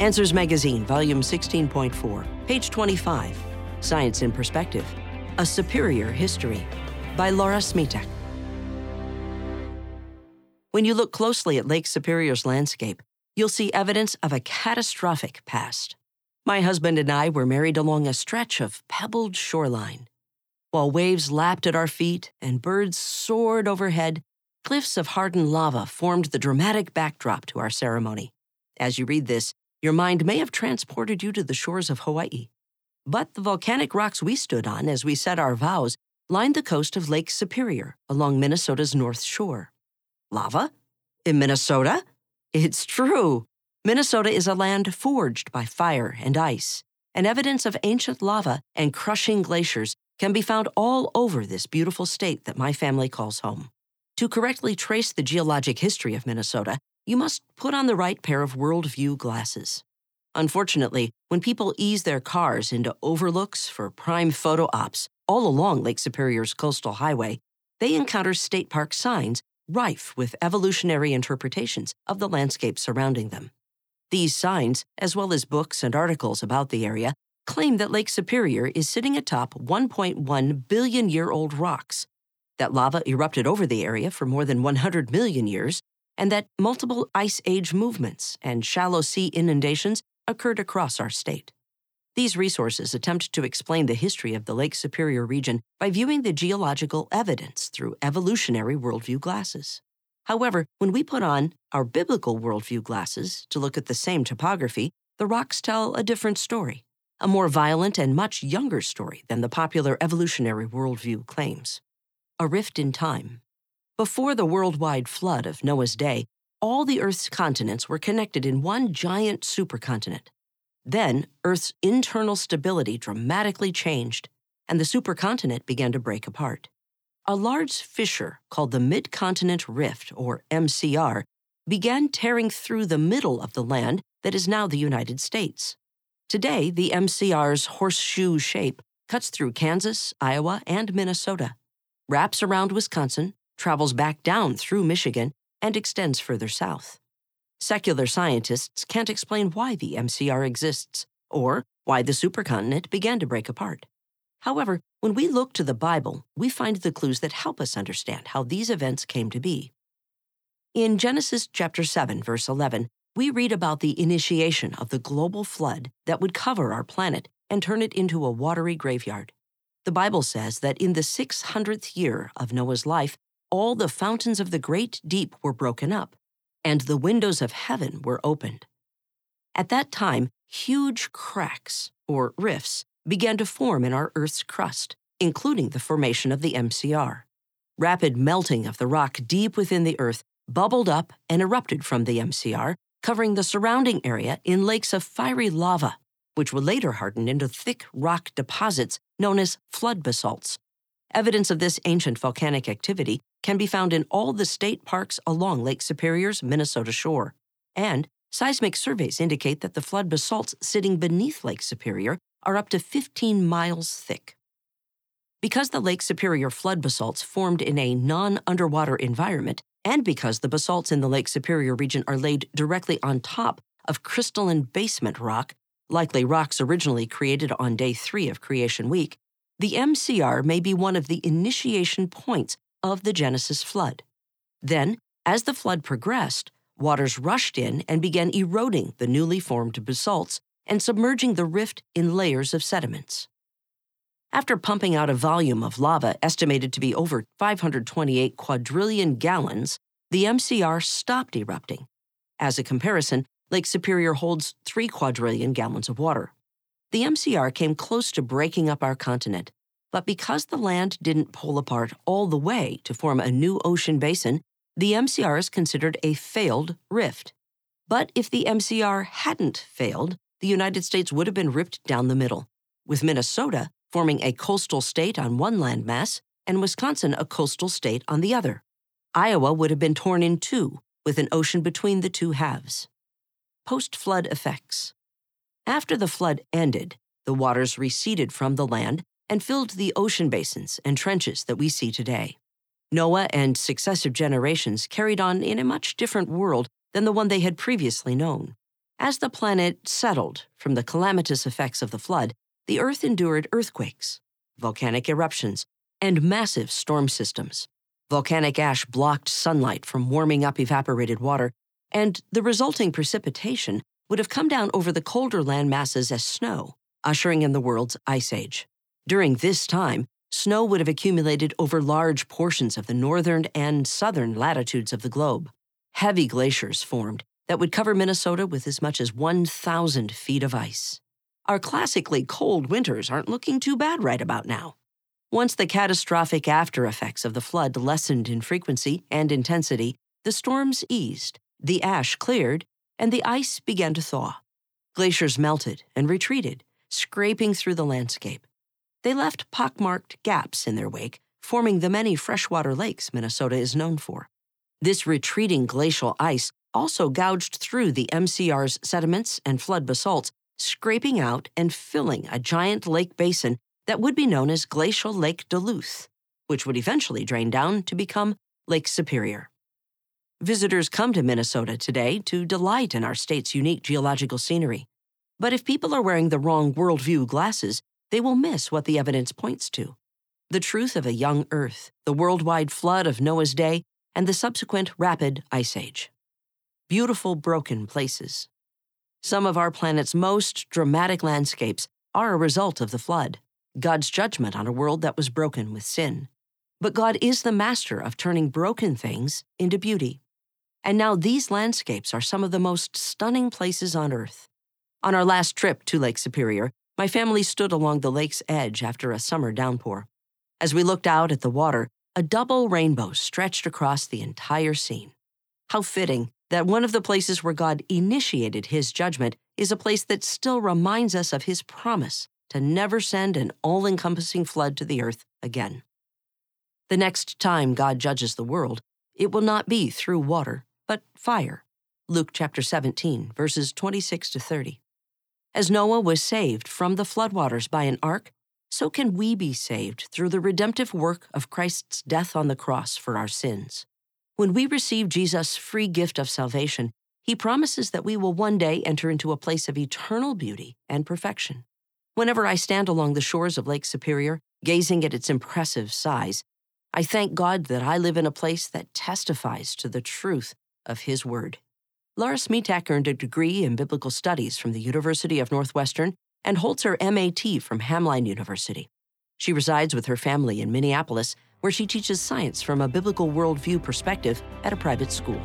Answers Magazine, volume 16.4, page 25. Science in Perspective A Superior History by Laura Smetak. When you look closely at Lake Superior's landscape, you'll see evidence of a catastrophic past. My husband and I were married along a stretch of pebbled shoreline. While waves lapped at our feet and birds soared overhead, cliffs of hardened lava formed the dramatic backdrop to our ceremony. As you read this, your mind may have transported you to the shores of Hawaii. But the volcanic rocks we stood on as we said our vows lined the coast of Lake Superior along Minnesota's north shore. Lava? In Minnesota? It's true. Minnesota is a land forged by fire and ice, and evidence of ancient lava and crushing glaciers can be found all over this beautiful state that my family calls home. To correctly trace the geologic history of Minnesota, you must put on the right pair of worldview glasses. Unfortunately, when people ease their cars into overlooks for prime photo ops all along Lake Superior's coastal highway, they encounter state park signs rife with evolutionary interpretations of the landscape surrounding them. These signs, as well as books and articles about the area, claim that Lake Superior is sitting atop 1.1 billion year old rocks, that lava erupted over the area for more than 100 million years, and that multiple ice age movements and shallow sea inundations occurred across our state. These resources attempt to explain the history of the Lake Superior region by viewing the geological evidence through evolutionary worldview glasses. However, when we put on our biblical worldview glasses to look at the same topography, the rocks tell a different story, a more violent and much younger story than the popular evolutionary worldview claims. A rift in time. Before the worldwide flood of Noah's day, all the Earth's continents were connected in one giant supercontinent. Then, Earth's internal stability dramatically changed, and the supercontinent began to break apart. A large fissure called the Midcontinent Rift, or MCR, began tearing through the middle of the land that is now the United States. Today, the MCR's horseshoe shape cuts through Kansas, Iowa, and Minnesota, wraps around Wisconsin, travels back down through Michigan, and extends further south. Secular scientists can't explain why the MCR exists or why the supercontinent began to break apart. However, when we look to the Bible, we find the clues that help us understand how these events came to be. In Genesis chapter 7 verse 11, we read about the initiation of the global flood that would cover our planet and turn it into a watery graveyard. The Bible says that in the 600th year of Noah's life, all the fountains of the great deep were broken up, and the windows of heaven were opened. At that time, huge cracks, or rifts, began to form in our Earth's crust, including the formation of the MCR. Rapid melting of the rock deep within the Earth bubbled up and erupted from the MCR, covering the surrounding area in lakes of fiery lava, which would later harden into thick rock deposits known as flood basalts. Evidence of this ancient volcanic activity can be found in all the state parks along Lake Superior's Minnesota shore. And seismic surveys indicate that the flood basalts sitting beneath Lake Superior are up to 15 miles thick. Because the Lake Superior flood basalts formed in a non underwater environment, and because the basalts in the Lake Superior region are laid directly on top of crystalline basement rock, likely rocks originally created on day three of Creation Week, the MCR may be one of the initiation points of the Genesis flood. Then, as the flood progressed, waters rushed in and began eroding the newly formed basalts and submerging the rift in layers of sediments. After pumping out a volume of lava estimated to be over 528 quadrillion gallons, the MCR stopped erupting. As a comparison, Lake Superior holds 3 quadrillion gallons of water. The MCR came close to breaking up our continent, but because the land didn't pull apart all the way to form a new ocean basin, the MCR is considered a failed rift. But if the MCR hadn't failed, the United States would have been ripped down the middle, with Minnesota forming a coastal state on one landmass and Wisconsin a coastal state on the other. Iowa would have been torn in two, with an ocean between the two halves. Post flood effects. After the flood ended, the waters receded from the land and filled the ocean basins and trenches that we see today. Noah and successive generations carried on in a much different world than the one they had previously known. As the planet settled from the calamitous effects of the flood, the Earth endured earthquakes, volcanic eruptions, and massive storm systems. Volcanic ash blocked sunlight from warming up evaporated water, and the resulting precipitation would have come down over the colder land masses as snow, ushering in the world's ice age. During this time, snow would have accumulated over large portions of the northern and southern latitudes of the globe. Heavy glaciers formed that would cover Minnesota with as much as 1,000 feet of ice. Our classically cold winters aren't looking too bad right about now. Once the catastrophic after effects of the flood lessened in frequency and intensity, the storms eased, the ash cleared, and the ice began to thaw. Glaciers melted and retreated, scraping through the landscape. They left pockmarked gaps in their wake, forming the many freshwater lakes Minnesota is known for. This retreating glacial ice also gouged through the MCR's sediments and flood basalts, scraping out and filling a giant lake basin that would be known as Glacial Lake Duluth, which would eventually drain down to become Lake Superior. Visitors come to Minnesota today to delight in our state's unique geological scenery. But if people are wearing the wrong worldview glasses, they will miss what the evidence points to the truth of a young Earth, the worldwide flood of Noah's Day, and the subsequent rapid ice age. Beautiful, broken places. Some of our planet's most dramatic landscapes are a result of the flood. God's judgment on a world that was broken with sin. But God is the master of turning broken things into beauty. And now these landscapes are some of the most stunning places on earth. On our last trip to Lake Superior, my family stood along the lake's edge after a summer downpour. As we looked out at the water, a double rainbow stretched across the entire scene. How fitting that one of the places where God initiated his judgment is a place that still reminds us of his promise to never send an all encompassing flood to the earth again. The next time God judges the world, it will not be through water, but fire. Luke chapter 17, verses 26 to 30. As Noah was saved from the floodwaters by an ark, so can we be saved through the redemptive work of Christ's death on the cross for our sins. When we receive Jesus' free gift of salvation, he promises that we will one day enter into a place of eternal beauty and perfection. Whenever I stand along the shores of Lake Superior, gazing at its impressive size, I thank God that I live in a place that testifies to the truth of His Word. Laura Smetak earned a degree in biblical studies from the University of Northwestern and holds her MAT from Hamline University. She resides with her family in Minneapolis, where she teaches science from a biblical worldview perspective at a private school.